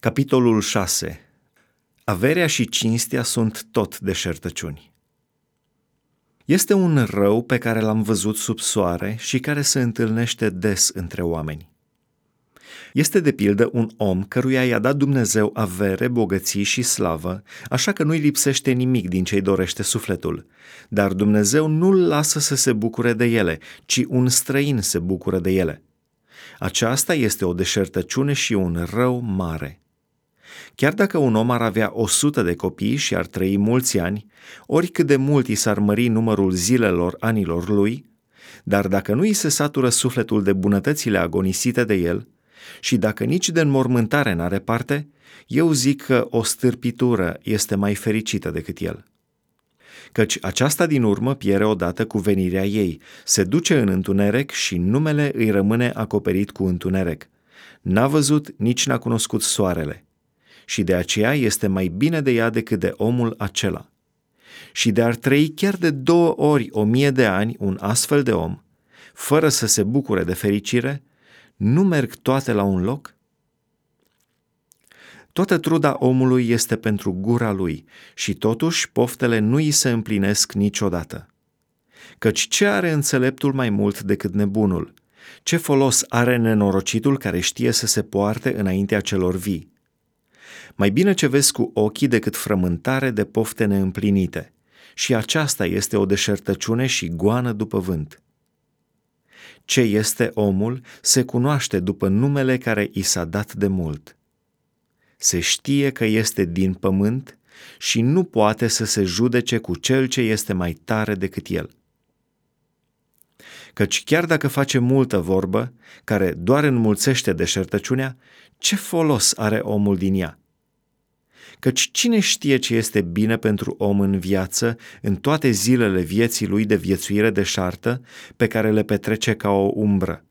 Capitolul 6 Averea și cinstea sunt tot deșertăciuni. Este un rău pe care l-am văzut sub soare și care se întâlnește des între oameni. Este de pildă un om căruia i-a dat Dumnezeu avere, bogății și slavă, așa că nu-i lipsește nimic din ce-i dorește sufletul. Dar Dumnezeu nu-l lasă să se bucure de ele, ci un străin se bucură de ele. Aceasta este o deșertăciune și un rău mare. Chiar dacă un om ar avea o sută de copii și ar trăi mulți ani, oricât de mult i s-ar mări numărul zilelor anilor lui, dar dacă nu i se satură sufletul de bunătățile agonisite de el, și dacă nici de înmormântare n-are parte, eu zic că o stârpitură este mai fericită decât el. Căci aceasta din urmă piere odată cu venirea ei, se duce în întuneric și numele îi rămâne acoperit cu întuneric. N-a văzut, nici n-a cunoscut soarele. Și de aceea este mai bine de ea decât de omul acela. Și de ar trăi chiar de două ori o mie de ani un astfel de om, fără să se bucure de fericire, nu merg toate la un loc? Toată truda omului este pentru gura lui și totuși poftele nu îi se împlinesc niciodată. Căci ce are înțeleptul mai mult decât nebunul? Ce folos are nenorocitul care știe să se poarte înaintea celor vii? Mai bine ce vezi cu ochii decât frământare de pofte neîmplinite. Și aceasta este o deșertăciune și goană după vânt. Ce este omul se cunoaște după numele care i s-a dat de mult. Se știe că este din pământ și nu poate să se judece cu cel ce este mai tare decât el. Căci chiar dacă face multă vorbă, care doar înmulțește deșertăciunea, ce folos are omul din ea? Căci cine știe ce este bine pentru om în viață, în toate zilele vieții lui de viețuire deșartă, pe care le petrece ca o umbră?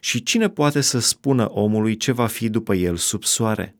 Și cine poate să spună omului ce va fi după el sub soare?